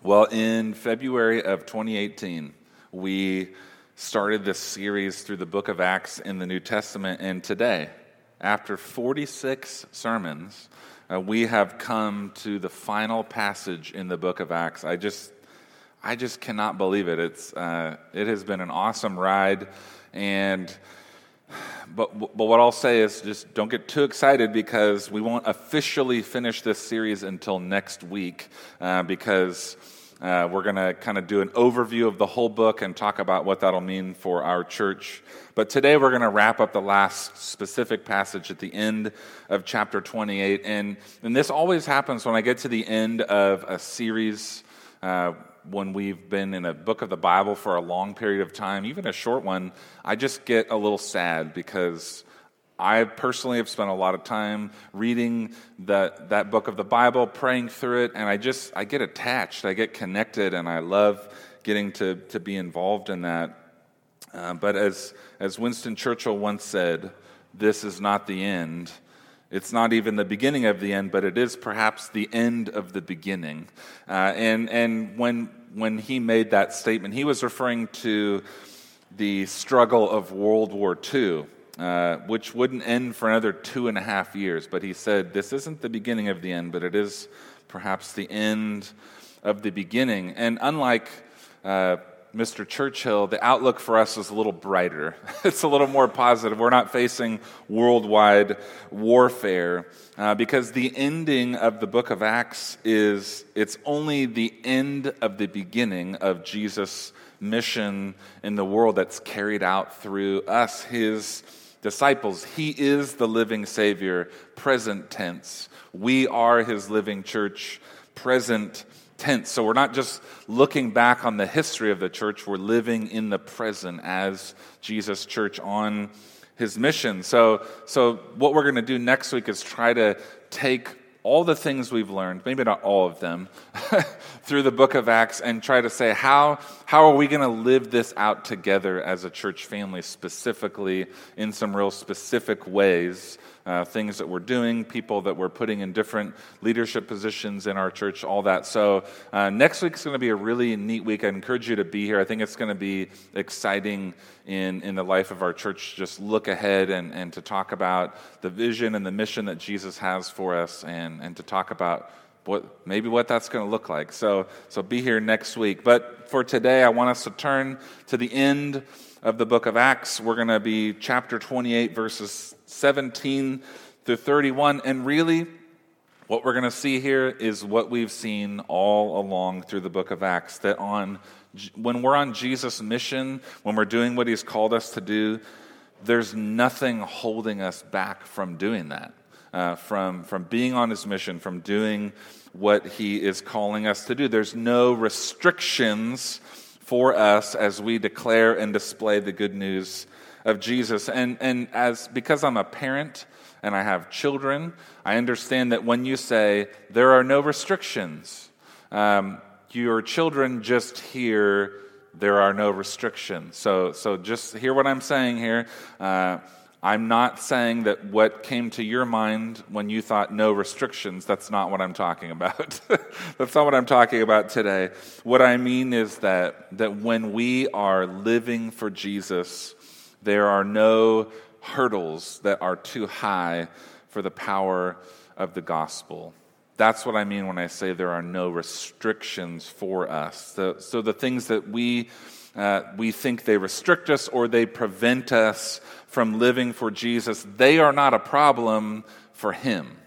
Well, in February of 2018, we started this series through the book of Acts in the New Testament, and today, after 46 sermons, uh, we have come to the final passage in the book of Acts. I just, I just cannot believe it. It's, uh, it has been an awesome ride, and but, but what I'll say is just don't get too excited because we won't officially finish this series until next week uh, because uh, we're going to kind of do an overview of the whole book and talk about what that'll mean for our church. But today we're going to wrap up the last specific passage at the end of chapter 28. And, and this always happens when I get to the end of a series. Uh, when we've been in a book of the Bible for a long period of time, even a short one, I just get a little sad because I personally have spent a lot of time reading that, that book of the Bible, praying through it, and I just I get attached, I get connected, and I love getting to, to be involved in that. Uh, but as, as Winston Churchill once said, this is not the end. It's not even the beginning of the end, but it is perhaps the end of the beginning. Uh, and and when, when he made that statement, he was referring to the struggle of World War II, uh, which wouldn't end for another two and a half years. But he said, This isn't the beginning of the end, but it is perhaps the end of the beginning. And unlike uh, Mr. Churchill, the outlook for us is a little brighter. it's a little more positive. We're not facing worldwide warfare uh, because the ending of the book of Acts is it's only the end of the beginning of Jesus' mission in the world that's carried out through us, his disciples. He is the living Savior, present tense. We are his living church, present tense. So we're not just looking back on the history of the church, we're living in the present as Jesus' church on his mission. So, so what we're going to do next week is try to take all the things we've learned, maybe not all of them, through the book of Acts and try to say, how, how are we going to live this out together as a church family, specifically in some real specific ways uh, things that we're doing, people that we're putting in different leadership positions in our church, all that. So, uh, next week is going to be a really neat week. I encourage you to be here. I think it's going to be exciting in, in the life of our church. Just look ahead and, and to talk about the vision and the mission that Jesus has for us and, and to talk about what maybe what that's going to look like. So, so be here next week. But for today, I want us to turn to the end of the book of Acts. We're going to be chapter 28, verses 17 through 31. And really, what we're going to see here is what we've seen all along through the book of Acts that on when we're on Jesus' mission, when we're doing what he's called us to do, there's nothing holding us back from doing that, uh, from, from being on his mission, from doing what he is calling us to do. There's no restrictions for us as we declare and display the good news of Jesus. And, and as because I'm a parent and I have children, I understand that when you say there are no restrictions, um, your children just hear there are no restrictions. So, so just hear what I'm saying here. Uh, I'm not saying that what came to your mind when you thought no restrictions, that's not what I'm talking about. that's not what I'm talking about today. What I mean is that, that when we are living for Jesus, there are no hurdles that are too high for the power of the gospel. That's what I mean when I say there are no restrictions for us. So, so the things that we, uh, we think they restrict us or they prevent us from living for Jesus, they are not a problem for Him.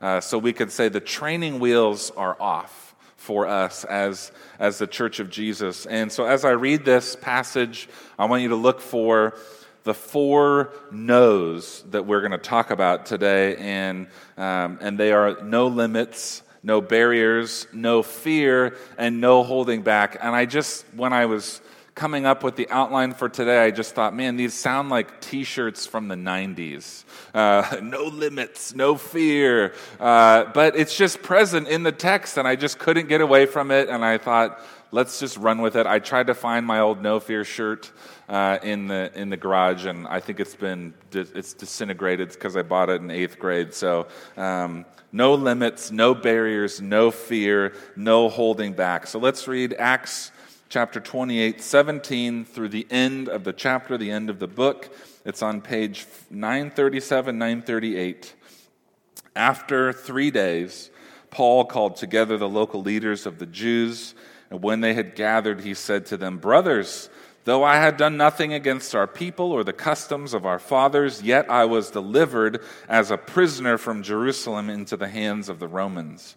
Uh, so we could say the training wheels are off for us as, as the church of Jesus. And so as I read this passage, I want you to look for the four no's that we're going to talk about today, and, um, and they are no limits, no barriers, no fear, and no holding back. And I just, when I was coming up with the outline for today, I just thought, man, these sound like t shirts from the 90s. Uh, no limits, no fear. Uh, but it's just present in the text, and I just couldn't get away from it. And I thought, let's just run with it. I tried to find my old no fear shirt uh, in the in the garage, and I think it's been it's disintegrated because I bought it in eighth grade. So um, no limits, no barriers, no fear, no holding back. So let's read Acts chapter 28, 17 through the end of the chapter, the end of the book. It's on page 937, 938. After three days, Paul called together the local leaders of the Jews, and when they had gathered, he said to them, Brothers, Though I had done nothing against our people or the customs of our fathers, yet I was delivered as a prisoner from Jerusalem into the hands of the Romans.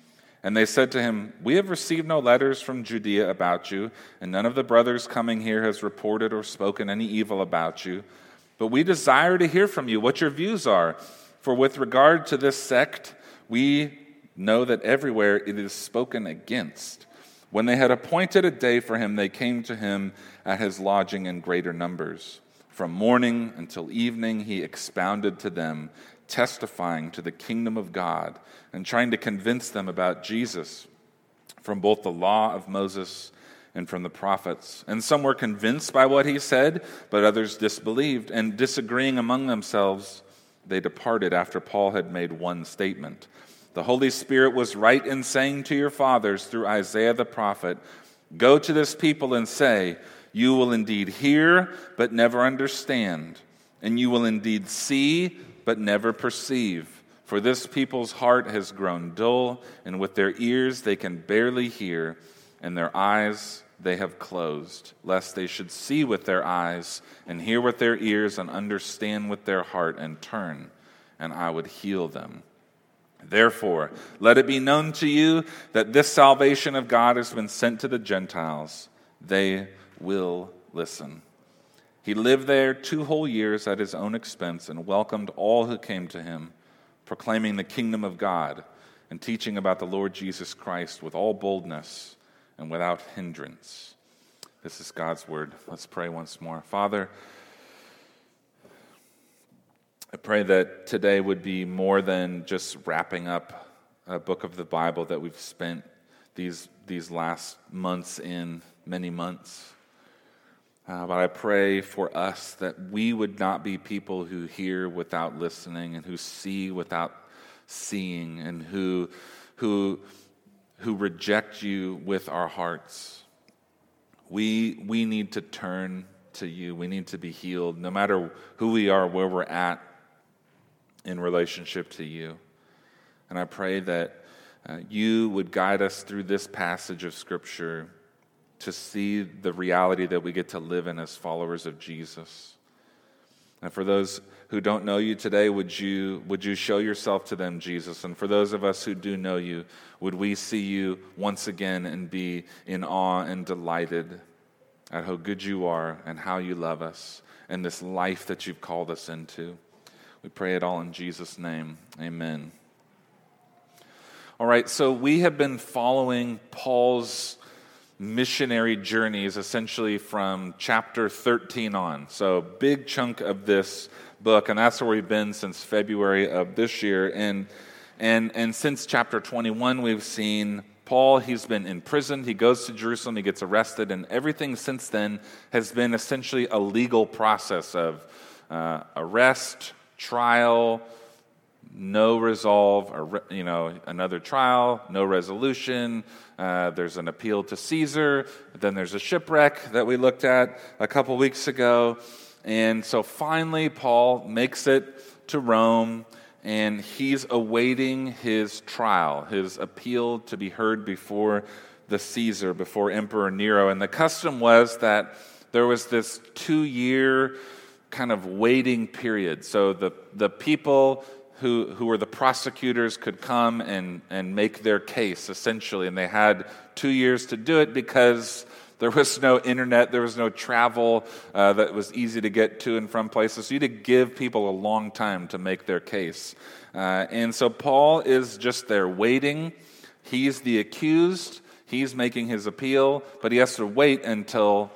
And they said to him, We have received no letters from Judea about you, and none of the brothers coming here has reported or spoken any evil about you. But we desire to hear from you what your views are. For with regard to this sect, we know that everywhere it is spoken against. When they had appointed a day for him, they came to him at his lodging in greater numbers. From morning until evening, he expounded to them, testifying to the kingdom of God and trying to convince them about Jesus from both the law of Moses and from the prophets. And some were convinced by what he said, but others disbelieved. And disagreeing among themselves, they departed after Paul had made one statement. The Holy Spirit was right in saying to your fathers through Isaiah the prophet, Go to this people and say, you will indeed hear, but never understand, and you will indeed see, but never perceive. For this people's heart has grown dull, and with their ears they can barely hear, and their eyes they have closed, lest they should see with their eyes, and hear with their ears, and understand with their heart, and turn, and I would heal them. Therefore, let it be known to you that this salvation of God has been sent to the Gentiles. They will listen. He lived there two whole years at his own expense and welcomed all who came to him, proclaiming the kingdom of God and teaching about the Lord Jesus Christ with all boldness and without hindrance. This is God's word. Let's pray once more. Father, I pray that today would be more than just wrapping up a book of the Bible that we've spent these, these last months in, many months. Uh, but I pray for us that we would not be people who hear without listening and who see without seeing and who, who, who reject you with our hearts. We, we need to turn to you. We need to be healed, no matter who we are, where we're at in relationship to you. And I pray that uh, you would guide us through this passage of Scripture to see the reality that we get to live in as followers of Jesus. And for those who don't know you today, would you, would you show yourself to them, Jesus? And for those of us who do know you, would we see you once again and be in awe and delighted at how good you are and how you love us and this life that you've called us into? We pray it all in Jesus' name. Amen. All right, so we have been following Paul's missionary journeys essentially from chapter 13 on. So, big chunk of this book, and that's where we've been since February of this year. And, and, and since chapter 21, we've seen Paul, he's been in prison, he goes to Jerusalem, he gets arrested, and everything since then has been essentially a legal process of uh, arrest, trial, no resolve, or, you know, another trial, no resolution. Uh, there's an appeal to Caesar. Then there's a shipwreck that we looked at a couple weeks ago. And so finally, Paul makes it to Rome and he's awaiting his trial, his appeal to be heard before the Caesar, before Emperor Nero. And the custom was that there was this two year kind of waiting period. So the, the people who, who were the prosecutors could come and, and make their case, essentially. And they had two years to do it because there was no internet, there was no travel uh, that was easy to get to and from places. So you had to give people a long time to make their case. Uh, and so Paul is just there waiting. He's the accused, he's making his appeal, but he has to wait until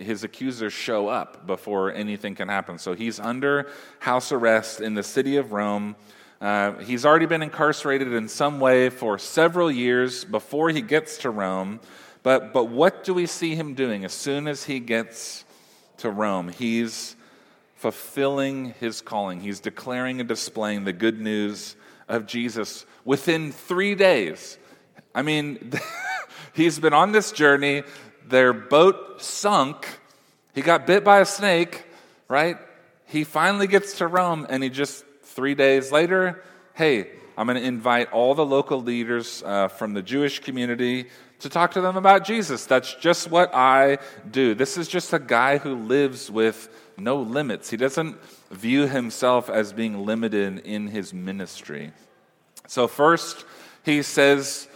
his accusers show up before anything can happen. So he's under house arrest in the city of Rome. Uh, he's already been incarcerated in some way for several years before he gets to Rome. But, but what do we see him doing as soon as he gets to Rome? He's fulfilling his calling, he's declaring and displaying the good news of Jesus within three days. I mean, he's been on this journey their boat sunk. He got bit by a snake, right? He finally gets to Rome, and he just, three days later, hey, I'm going to invite all the local leaders uh, from the Jewish community to talk to them about Jesus. That's just what I do. This is just a guy who lives with no limits. He doesn't view himself as being limited in his ministry. So, first, he says,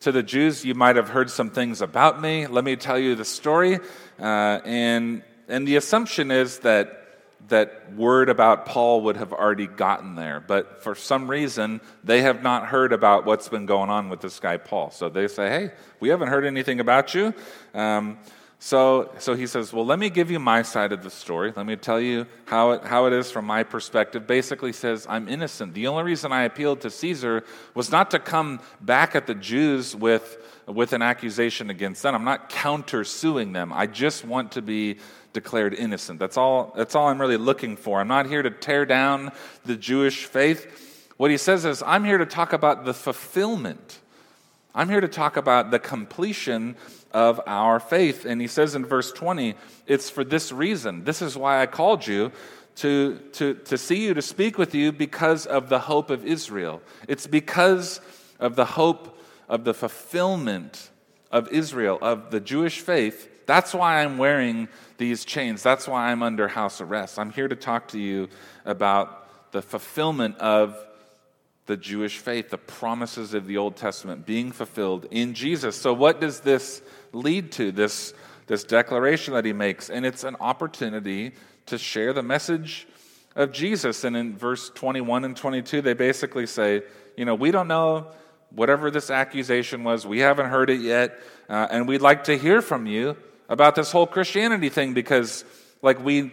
to the Jews, you might have heard some things about me. Let me tell you the story. Uh, and, and the assumption is that that word about Paul would have already gotten there. But for some reason, they have not heard about what's been going on with this guy, Paul. So they say, hey, we haven't heard anything about you. Um, so, so he says, Well, let me give you my side of the story. Let me tell you how it, how it is from my perspective. Basically, says, I'm innocent. The only reason I appealed to Caesar was not to come back at the Jews with, with an accusation against them. I'm not countersuing them. I just want to be declared innocent. That's all, that's all I'm really looking for. I'm not here to tear down the Jewish faith. What he says is, I'm here to talk about the fulfillment. I'm here to talk about the completion of our faith. And he says in verse 20, it's for this reason. This is why I called you to, to, to see you, to speak with you because of the hope of Israel. It's because of the hope of the fulfillment of Israel, of the Jewish faith. That's why I'm wearing these chains. That's why I'm under house arrest. I'm here to talk to you about the fulfillment of the Jewish faith, the promises of the Old Testament being fulfilled in Jesus. So, what does this lead to this, this declaration that he makes. And it's an opportunity to share the message of Jesus. And in verse 21 and 22, they basically say, you know, we don't know whatever this accusation was, we haven't heard it yet, uh, and we'd like to hear from you about this whole Christianity thing because, like, we.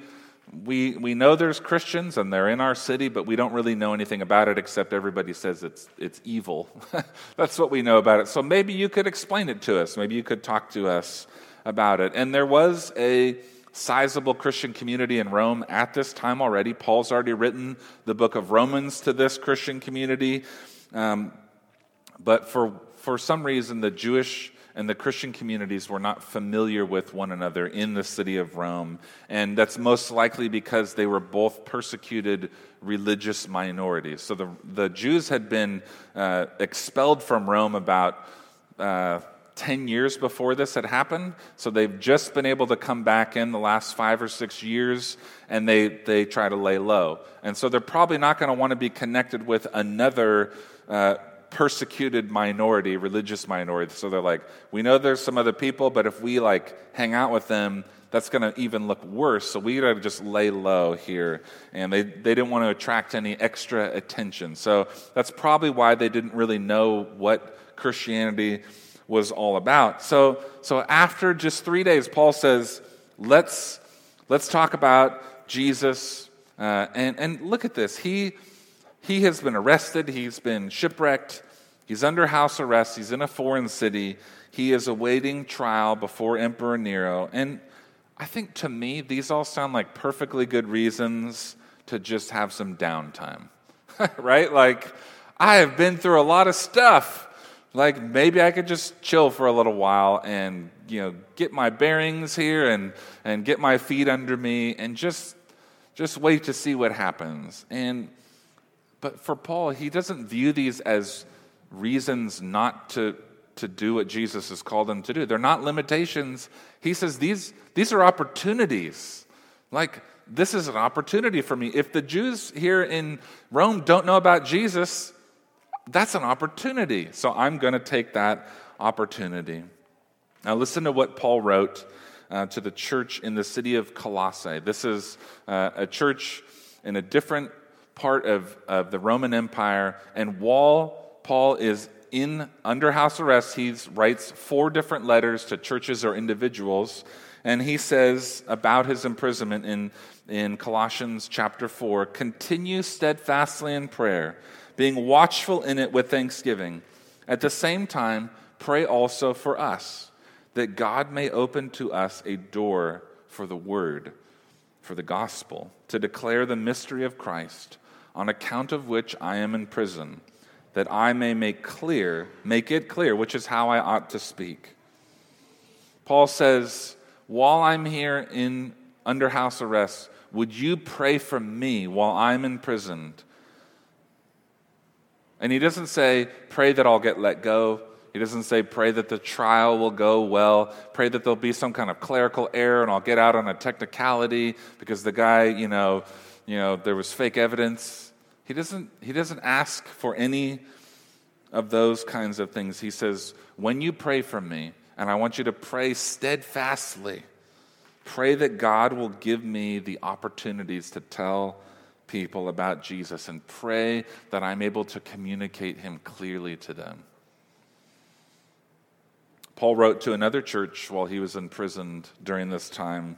We, we know there's Christians and they're in our city, but we don't really know anything about it except everybody says it's, it's evil. That's what we know about it. So maybe you could explain it to us. Maybe you could talk to us about it. And there was a sizable Christian community in Rome at this time already. Paul's already written the book of Romans to this Christian community. Um, but for, for some reason, the Jewish and the Christian communities were not familiar with one another in the city of Rome. And that's most likely because they were both persecuted religious minorities. So the, the Jews had been uh, expelled from Rome about. Uh, 10 years before this had happened. So they've just been able to come back in the last five or six years and they, they try to lay low. And so they're probably not going to want to be connected with another uh, persecuted minority, religious minority. So they're like, we know there's some other people, but if we like hang out with them, that's going to even look worse. So we got to just lay low here. And they, they didn't want to attract any extra attention. So that's probably why they didn't really know what Christianity was all about. So, so after just three days, Paul says, let's, let's talk about Jesus. Uh, and, and look at this. He he has been arrested, he's been shipwrecked, he's under house arrest, he's in a foreign city, he is awaiting trial before Emperor Nero. And I think to me, these all sound like perfectly good reasons to just have some downtime, right? Like, I have been through a lot of stuff. Like, maybe I could just chill for a little while and, you know, get my bearings here and, and get my feet under me and just, just wait to see what happens. And but for Paul, he doesn't view these as reasons not to, to do what Jesus has called them to do. They're not limitations. He says these, these are opportunities. Like, this is an opportunity for me. If the Jews here in Rome don't know about Jesus, that's an opportunity. So I'm going to take that opportunity. Now, listen to what Paul wrote uh, to the church in the city of Colossae. This is uh, a church in a different part of, of the Roman Empire. And while Paul is in under house arrest, he writes four different letters to churches or individuals. And he says about his imprisonment in, in Colossians chapter 4 continue steadfastly in prayer, being watchful in it with thanksgiving. At the same time, pray also for us, that God may open to us a door for the word, for the gospel, to declare the mystery of Christ, on account of which I am in prison, that I may make clear, make it clear, which is how I ought to speak. Paul says, while I'm here in under house arrest, would you pray for me while I'm imprisoned? And he doesn't say, pray that I'll get let go. He doesn't say, pray that the trial will go well. Pray that there'll be some kind of clerical error and I'll get out on a technicality because the guy, you know, you know, there was fake evidence. He doesn't, he doesn't ask for any of those kinds of things. He says, when you pray for me, and I want you to pray steadfastly. Pray that God will give me the opportunities to tell people about Jesus and pray that I'm able to communicate him clearly to them. Paul wrote to another church while he was imprisoned during this time,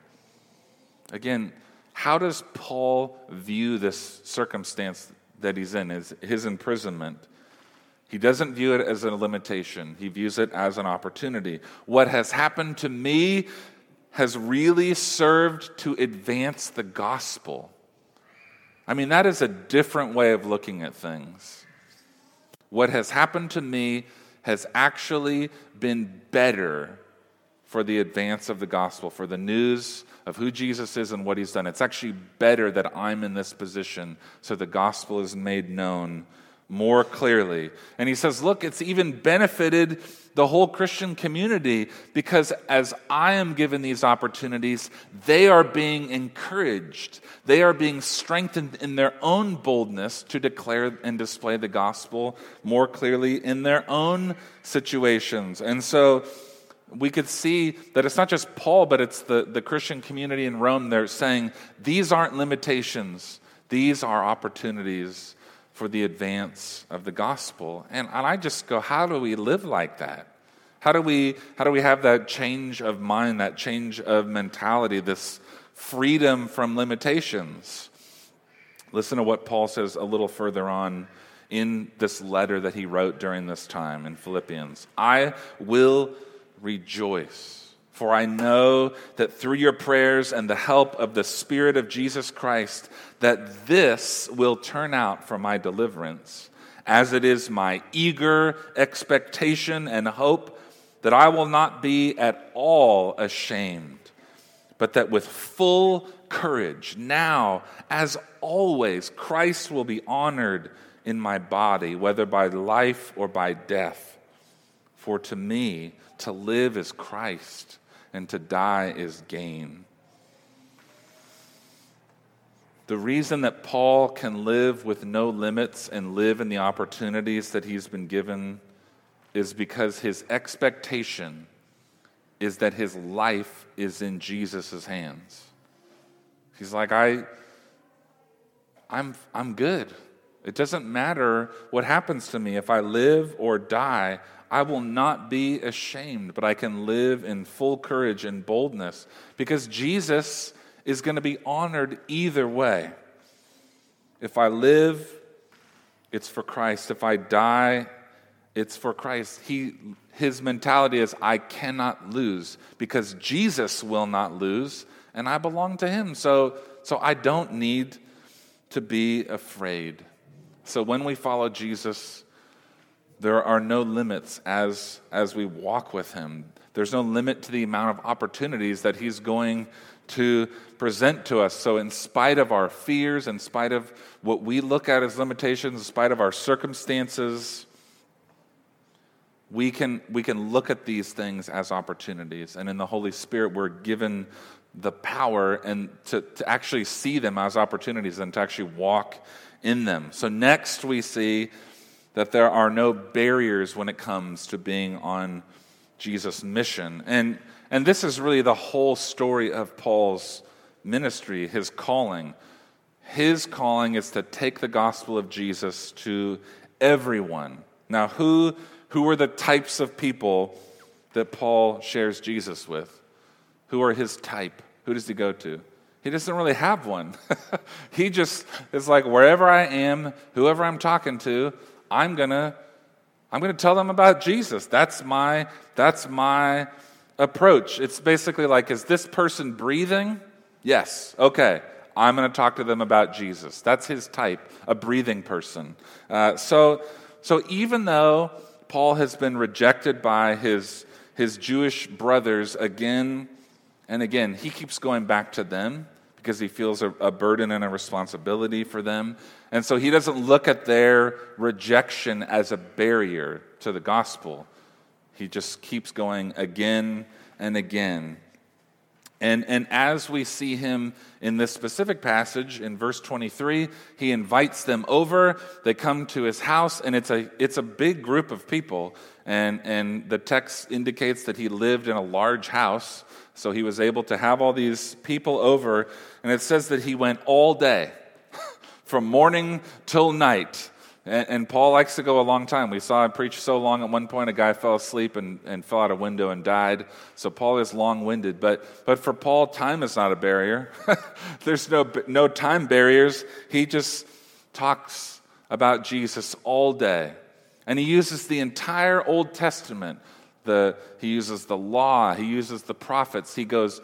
Again, how does Paul view this circumstance that he's in, his, his imprisonment? He doesn't view it as a limitation, he views it as an opportunity. What has happened to me has really served to advance the gospel. I mean, that is a different way of looking at things. What has happened to me has actually been better for the advance of the gospel, for the news of who Jesus is and what he's done. It's actually better that I'm in this position so the gospel is made known more clearly. And he says, Look, it's even benefited the whole Christian community because as I am given these opportunities, they are being encouraged. They are being strengthened in their own boldness to declare and display the gospel more clearly in their own situations. And so, we could see that it's not just Paul, but it's the, the Christian community in Rome. They're saying these aren't limitations, these are opportunities for the advance of the gospel. And, and I just go, how do we live like that? How do we how do we have that change of mind, that change of mentality, this freedom from limitations? Listen to what Paul says a little further on in this letter that he wrote during this time in Philippians. I will rejoice for I know that through your prayers and the help of the Spirit of Jesus Christ, that this will turn out for my deliverance, as it is my eager expectation and hope that I will not be at all ashamed, but that with full courage, now as always, Christ will be honored in my body, whether by life or by death. For to me, to live is Christ and to die is gain. The reason that Paul can live with no limits and live in the opportunities that he's been given is because his expectation is that his life is in Jesus' hands. He's like, I, I'm, I'm good. It doesn't matter what happens to me. If I live or die, I will not be ashamed, but I can live in full courage and boldness because Jesus is going to be honored either way. If I live, it's for Christ. If I die, it's for Christ. He, his mentality is, I cannot lose because Jesus will not lose and I belong to him. So so I don't need to be afraid. So when we follow Jesus, there are no limits as, as we walk with him. There's no limit to the amount of opportunities that he's going to present to us. So, in spite of our fears, in spite of what we look at as limitations, in spite of our circumstances, we can, we can look at these things as opportunities. And in the Holy Spirit, we're given the power and to, to actually see them as opportunities and to actually walk in them. So, next we see that there are no barriers when it comes to being on Jesus' mission. And, and this is really the whole story of Paul's ministry, his calling. His calling is to take the gospel of Jesus to everyone. Now, who, who are the types of people that Paul shares Jesus with? Who are his type? Who does he go to? He doesn't really have one. he just is like, wherever I am, whoever I'm talking to, I'm going to I'm going to tell them about Jesus. That's my that's my approach. It's basically like is this person breathing? Yes. Okay. I'm going to talk to them about Jesus. That's his type, a breathing person. Uh, so, so even though Paul has been rejected by his, his Jewish brothers again and again, he keeps going back to them because he feels a, a, burden and a responsibility for them. And so he doesn't look at their rejection as a barrier to the gospel. He just keeps going again and again. And, and as we see him in this specific passage in verse 23, he invites them over. They come to his house, and it's a, it's a big group of people. And, and the text indicates that he lived in a large house. So he was able to have all these people over. And it says that he went all day, from morning till night. And, and, Paul likes to go a long time. We saw him preach so long at one point, a guy fell asleep and, and fell out a window and died. So Paul is long winded. But, but for Paul, time is not a barrier. There's no, no time barriers. He just talks about Jesus all day. And he uses the entire Old Testament. The, he uses the law, he uses the prophets. He goes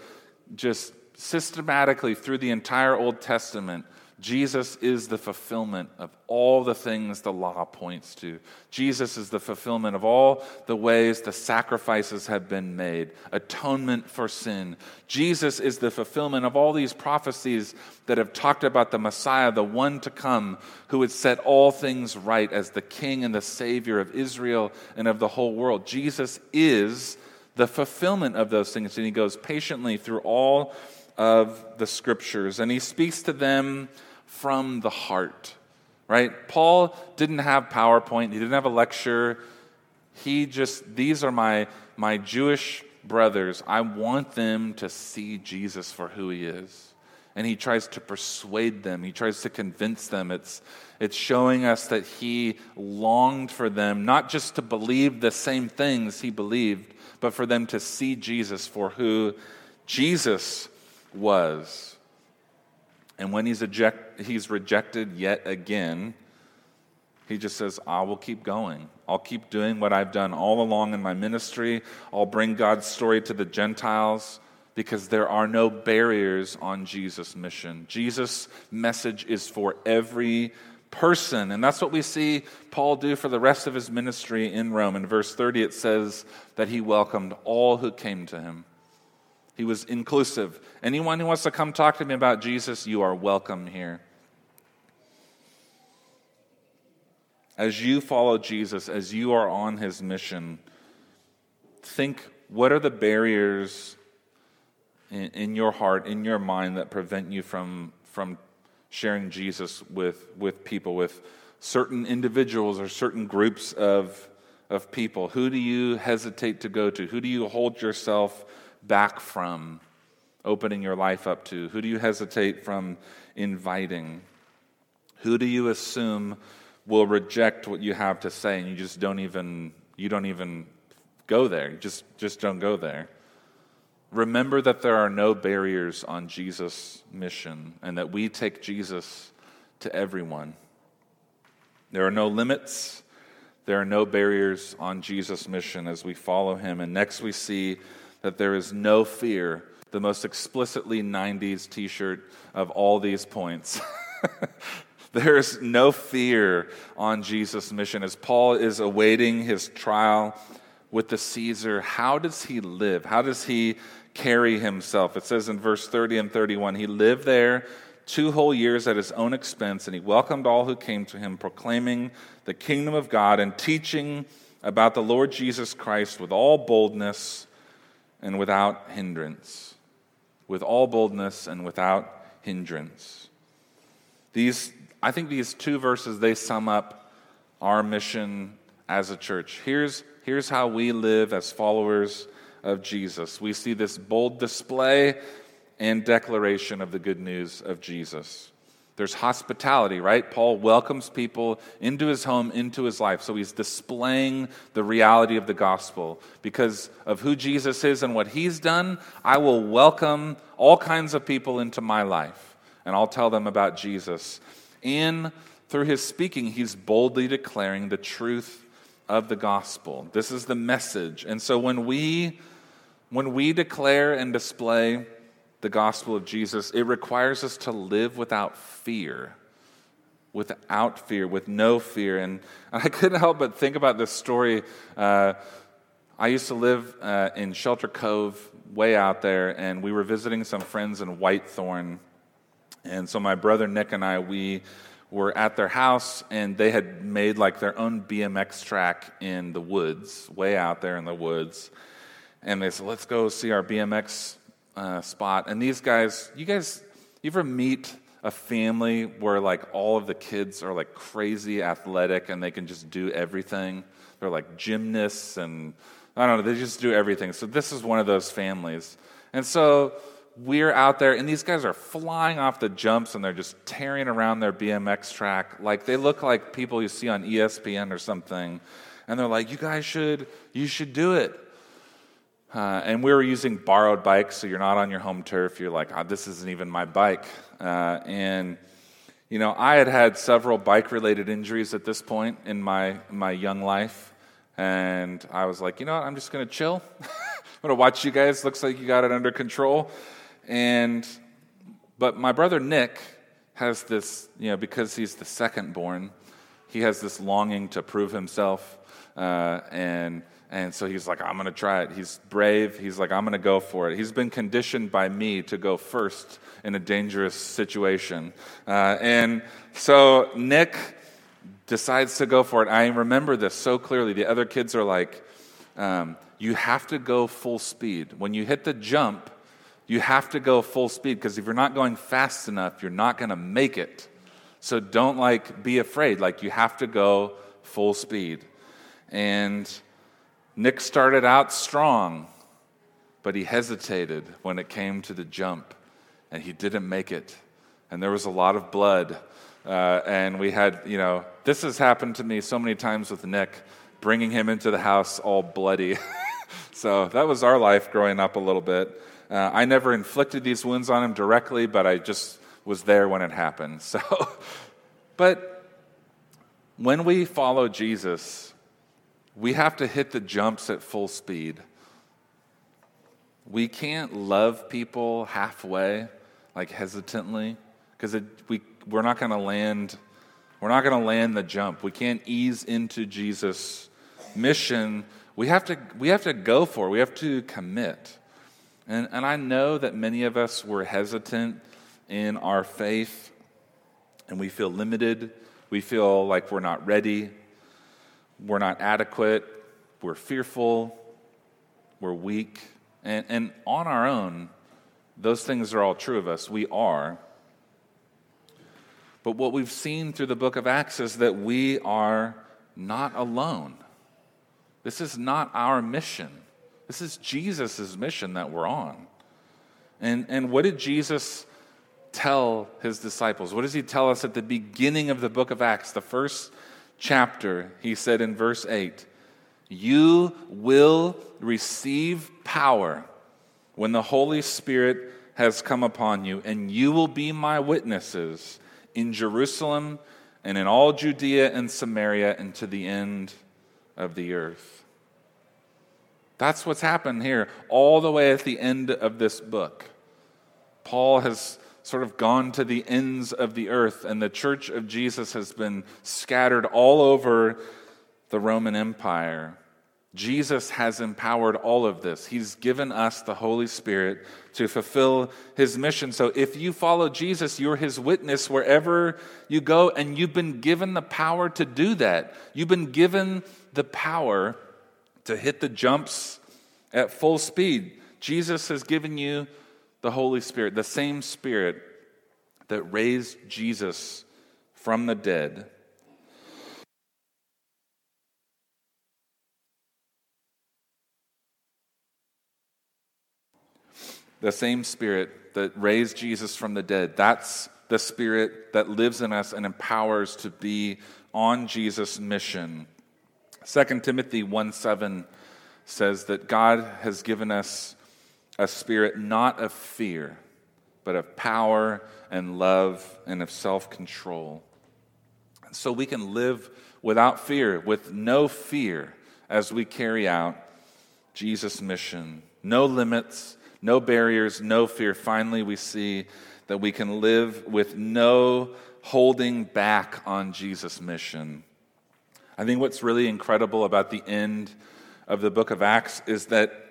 just systematically through the entire Old Testament Jesus is the fulfillment of all the things the law points to. Jesus is the fulfillment of all the ways the sacrifices have been made, atonement for sin. Jesus is the fulfillment of all these prophecies that have talked about the Messiah, the one to come, who would set all things right as the King and the Savior of Israel and of the whole world. Jesus is the fulfillment of those things, and he goes patiently through all of the scriptures, and he speaks to them from the heart, right? Paul didn't have PowerPoint, he didn't have a lecture. He just, these are my, my Jewish brothers. I want them to see Jesus for who he is. And he tries to persuade them, he tries to convince them. It's, it's showing us that he longed for them not just to believe the same things he believed, but for them to see Jesus for who Jesus was. And when he's, eject, he's rejected yet again, he just says, I will keep going. I'll keep doing what I've done all along in my ministry. I'll bring God's story to the Gentiles because there are no barriers on Jesus' mission. Jesus' message is for every person. And that's what we see Paul do for the rest of his ministry in Rome. In verse 30, it says that he welcomed all who came to him. He was inclusive. Anyone who wants to come talk to me about Jesus, you are welcome here. As you follow Jesus, as you are on his mission, think what are the barriers in, in your heart, in your mind, that prevent you from, from sharing Jesus with, with people, with certain individuals or certain groups of, of people? Who do you hesitate to go to? Who do you hold yourself back from opening your life up to? Who do you hesitate from inviting? Who do you assume will reject what you have to say and you just don't even you don't even go there. Just just don't go there. Remember that there are no barriers on Jesus' mission and that we take Jesus to everyone. There are no limits. There are no barriers on Jesus' mission as we follow him. And next we see that there is no fear the most explicitly 90s t shirt of all these points. There's no fear on Jesus' mission. As Paul is awaiting his trial with the Caesar, how does he live? How does he carry himself? It says in verse 30 and 31 he lived there two whole years at his own expense, and he welcomed all who came to him, proclaiming the kingdom of God and teaching about the Lord Jesus Christ with all boldness and without hindrance. With all boldness and without hindrance. These, I think these two verses, they sum up our mission as a church. Here's, here's how we live as followers of Jesus. We see this bold display and declaration of the good news of Jesus. There's hospitality, right? Paul welcomes people into his home, into his life. So he's displaying the reality of the gospel. Because of who Jesus is and what he's done, I will welcome all kinds of people into my life. And I'll tell them about Jesus. And through his speaking, he's boldly declaring the truth of the gospel. This is the message. And so when we when we declare and display the gospel of Jesus, it requires us to live without fear. Without fear, with no fear. And I couldn't help but think about this story. Uh, I used to live uh, in Shelter Cove, way out there, and we were visiting some friends in Whitethorn. And so my brother Nick and I, we were at their house, and they had made like their own BMX track in the woods, way out there in the woods. And they said, let's go see our BMX uh, spot. And these guys, you guys, you ever meet a family where like all of the kids are like crazy athletic and they can just do everything? They're like gymnasts and I don't know, they just do everything. So this is one of those families. And so we're out there, and these guys are flying off the jumps and they're just tearing around their BMX track. Like they look like people you see on ESPN or something. And they're like, you guys should, you should do it. Uh, and we were using borrowed bikes, so you're not on your home turf. You're like, oh, this isn't even my bike. Uh, and, you know, I had had several bike related injuries at this point in my, my young life. And I was like, you know what? I'm just going to chill. I'm going to watch you guys. Looks like you got it under control. And, but my brother Nick has this, you know, because he's the second born, he has this longing to prove himself. Uh, and, and so he's like, I'm going to try it. He's brave. He's like, I'm going to go for it. He's been conditioned by me to go first in a dangerous situation. Uh, and so Nick decides to go for it. I remember this so clearly. The other kids are like, um, You have to go full speed. When you hit the jump, you have to go full speed because if you're not going fast enough, you're not going to make it. So don't like be afraid. Like you have to go full speed. And Nick started out strong, but he hesitated when it came to the jump, and he didn't make it. And there was a lot of blood. Uh, and we had, you know, this has happened to me so many times with Nick, bringing him into the house all bloody. so that was our life growing up a little bit. Uh, I never inflicted these wounds on him directly, but I just was there when it happened. So, but when we follow Jesus, we have to hit the jumps at full speed. We can't love people halfway, like hesitantly, because we, we're not going to land. We're not going to land the jump. We can't ease into Jesus' mission. We have to, we have to go for it. We have to commit. And, and I know that many of us were hesitant in our faith, and we feel limited. We feel like we're not ready we're not adequate, we're fearful, we're weak. And, and on our own, those things are all true of us. We are. But what we've seen through the book of Acts is that we are not alone. This is not our mission. This is Jesus' mission that we're on. And, and what did Jesus tell his disciples? What does he tell us at the beginning of the book of Acts, the first chapter, he said in verse 8, You will receive power when the Holy Spirit has come upon you, and you will be my witnesses in Jerusalem and in all Judea and Samaria and to the end of the earth. That's what's happened here, all the way at the end of this book. Paul has sort of gone to the ends of the earth, and the church of Jesus has been scattered all over the Roman Empire. Jesus has empowered all of this. He's given us the Holy Spirit to fulfill his mission. So if you follow Jesus, you're his witness wherever you go, and you've been given the power to do that. You've been given the power to hit the jumps at full speed. Jesus has given you the Holy Spirit, the same Spirit that raised Jesus from the dead. The same Spirit that raised Jesus from the dead, that's the Spirit that lives in us and empowers to be on Jesus' mission. 2 Timothy 1 7 says that God has given us a spirit not of fear, but of power and love and of self control. So we can live without fear, with no fear, as we carry out Jesus' mission. No limits, no barriers, no fear. Finally, we see that we can live with no holding back on Jesus' mission. I think what's really incredible about the end of the book of Acts is that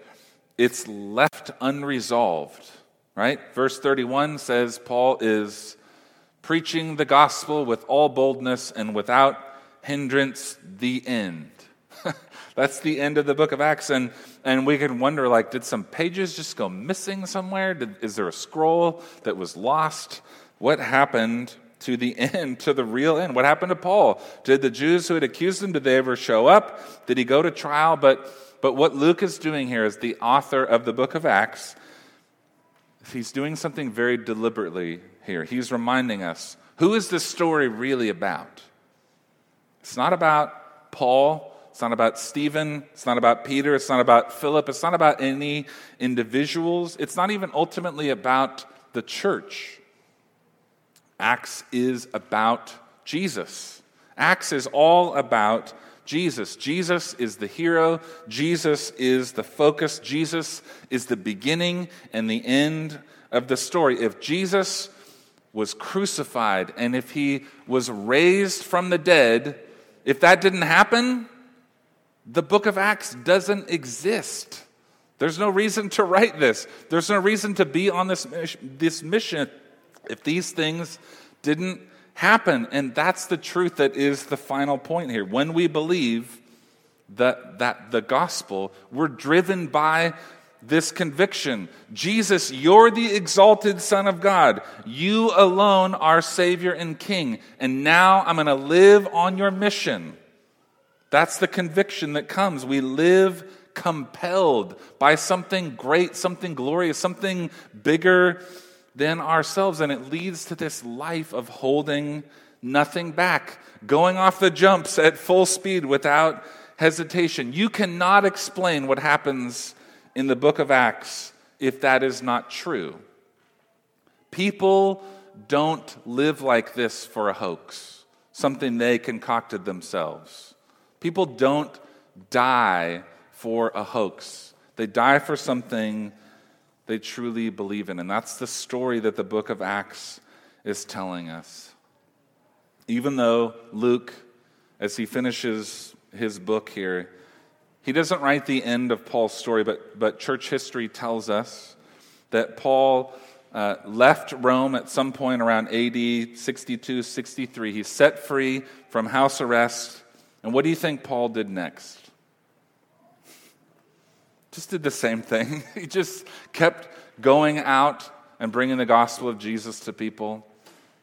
it's left unresolved, right? Verse 31 says Paul is preaching the gospel with all boldness and without hindrance, the end. That's the end of the book of Acts. And, and we can wonder like, did some pages just go missing somewhere? Did, is there a scroll that was lost? What happened to the end, to the real end? What happened to Paul? Did the Jews who had accused him, did they ever show up? Did he go to trial? But, but what Luke is doing here is the author of the book of Acts. He's doing something very deliberately here. He's reminding us who is this story really about? It's not about Paul. It's not about Stephen. It's not about Peter. It's not about Philip. It's not about any individuals. It's not even ultimately about the church. Acts is about Jesus. Acts is all about Jesus. Jesus is the hero. Jesus is the focus. Jesus is the beginning and the end of the story. If Jesus was crucified and if he was raised from the dead, if that didn't happen, the book of Acts doesn't exist. There's no reason to write this. There's no reason to be on this, this mission if these things didn't happen. And that's the truth that is the final point here. When we believe that, that the gospel, we're driven by this conviction Jesus, you're the exalted Son of God. You alone are Savior and King. And now I'm going to live on your mission. That's the conviction that comes. We live compelled by something great, something glorious, something bigger than ourselves. And it leads to this life of holding nothing back, going off the jumps at full speed without hesitation. You cannot explain what happens in the book of Acts if that is not true. People don't live like this for a hoax, something they concocted themselves. People don't die for a hoax, they die for something they truly believe in. And that's the story that the book of Acts is telling us. Even though Luke, as he finishes his book here, he doesn't write the end of Paul's story, but, but church history tells us that Paul uh, left Rome at some point around AD 62, 63. He's set free from house arrest. And what do you think Paul did next? Just did the same thing. he just kept going out and bringing the gospel of Jesus to people.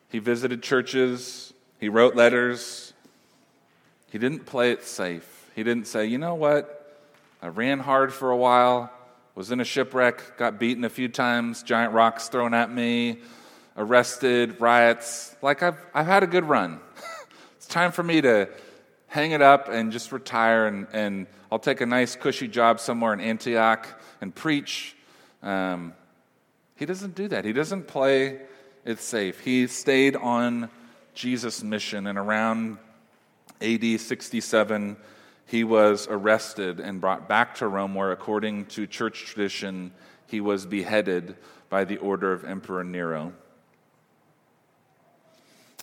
He visited churches, he wrote letters. He didn't play it safe. He didn't say, you know what? I ran hard for a while, was in a shipwreck, got beaten a few times, giant rocks thrown at me, arrested, riots. Like, I've, I've had a good run. it's time for me to hang it up and just retire, and, and I'll take a nice, cushy job somewhere in Antioch and preach. Um, he doesn't do that. He doesn't play it safe. He stayed on Jesus' mission, and around AD 67, he was arrested and brought back to Rome, where, according to church tradition, he was beheaded by the order of Emperor Nero.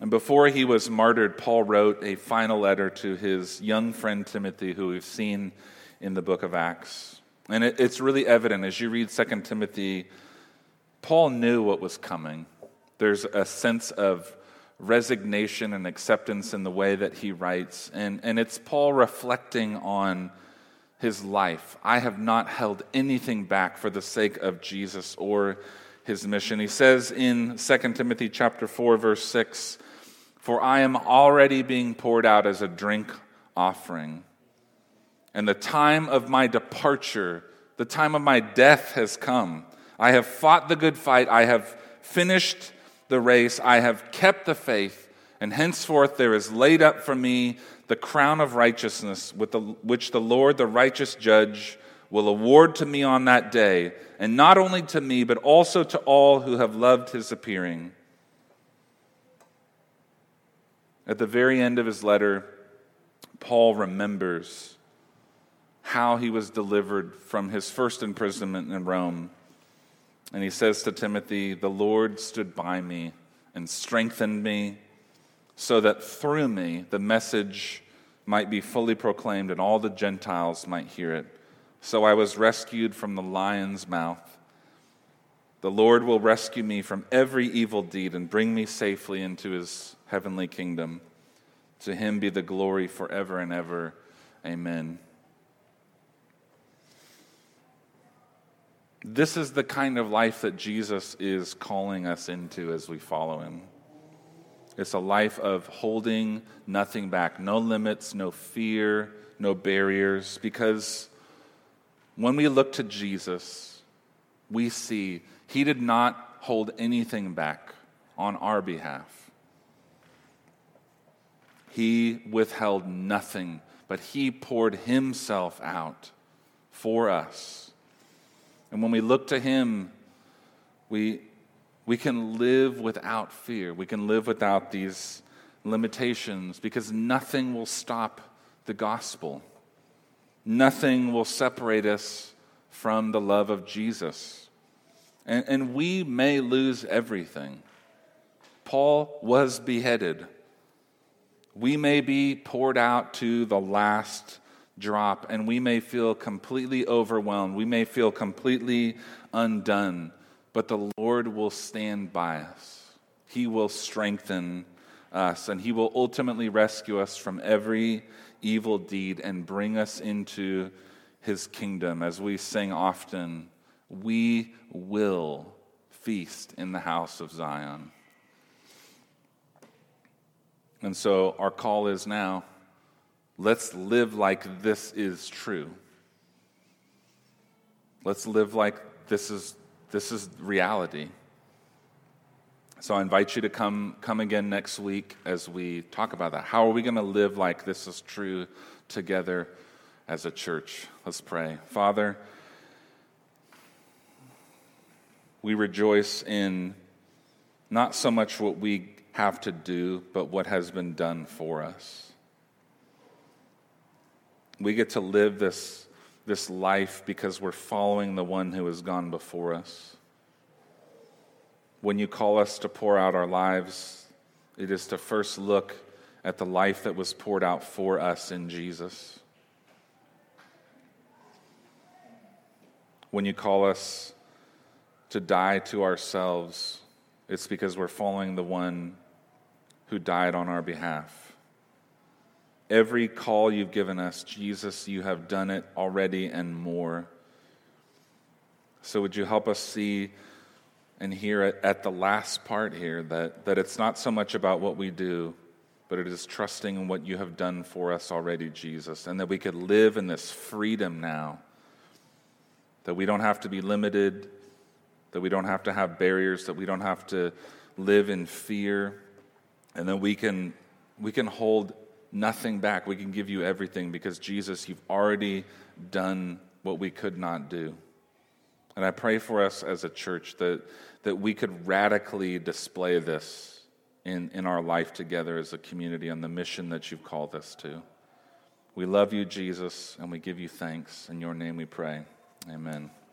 And before he was martyred, Paul wrote a final letter to his young friend Timothy, who we've seen in the book of Acts. And it, it's really evident as you read 2 Timothy, Paul knew what was coming. There's a sense of resignation and acceptance in the way that he writes. And, and it's Paul reflecting on his life. I have not held anything back for the sake of Jesus or his mission. He says in 2 Timothy chapter 4 verse 6, for I am already being poured out as a drink offering. And the time of my departure, the time of my death has come. I have fought the good fight. I have finished the race. I have kept the faith. And henceforth there is laid up for me the crown of righteousness, with the, which the Lord, the righteous judge, will award to me on that day. And not only to me, but also to all who have loved his appearing. At the very end of his letter, Paul remembers how he was delivered from his first imprisonment in Rome. And he says to Timothy, The Lord stood by me and strengthened me so that through me the message might be fully proclaimed and all the Gentiles might hear it. So I was rescued from the lion's mouth. The Lord will rescue me from every evil deed and bring me safely into his heavenly kingdom. To him be the glory forever and ever. Amen. This is the kind of life that Jesus is calling us into as we follow him. It's a life of holding nothing back, no limits, no fear, no barriers, because when we look to Jesus, we see he did not hold anything back on our behalf. He withheld nothing, but he poured himself out for us. And when we look to him, we, we can live without fear. We can live without these limitations because nothing will stop the gospel. Nothing will separate us from the love of Jesus. And, and we may lose everything. Paul was beheaded. We may be poured out to the last drop, and we may feel completely overwhelmed. We may feel completely undone, but the Lord will stand by us. He will strengthen us, and He will ultimately rescue us from every evil deed and bring us into His kingdom. As we sing often, we will feast in the house of Zion. And so our call is now let's live like this is true. Let's live like this is, this is reality. So I invite you to come, come again next week as we talk about that. How are we going to live like this is true together as a church? Let's pray. Father, we rejoice in not so much what we have to do, but what has been done for us. We get to live this, this life because we're following the one who has gone before us. When you call us to pour out our lives, it is to first look at the life that was poured out for us in Jesus. When you call us to die to ourselves, it's because we're following the one who died on our behalf. Every call you've given us, Jesus, you have done it already and more. So, would you help us see and hear at, the last part here that, that it's not so much about what we do, but it is trusting in what you have done for us already, Jesus, and that we could live in this freedom now, that we don't have to be limited that we don't have to have barriers, that we don't have to live in fear, and that we can, we can hold nothing back. We can give you everything because, Jesus, you've already done what we could not do. And I pray for us as a church that, that we could radically display this in, in our life together as a community on the mission that you've called us to. We love you, Jesus, and we give you thanks. In your name we pray. Amen.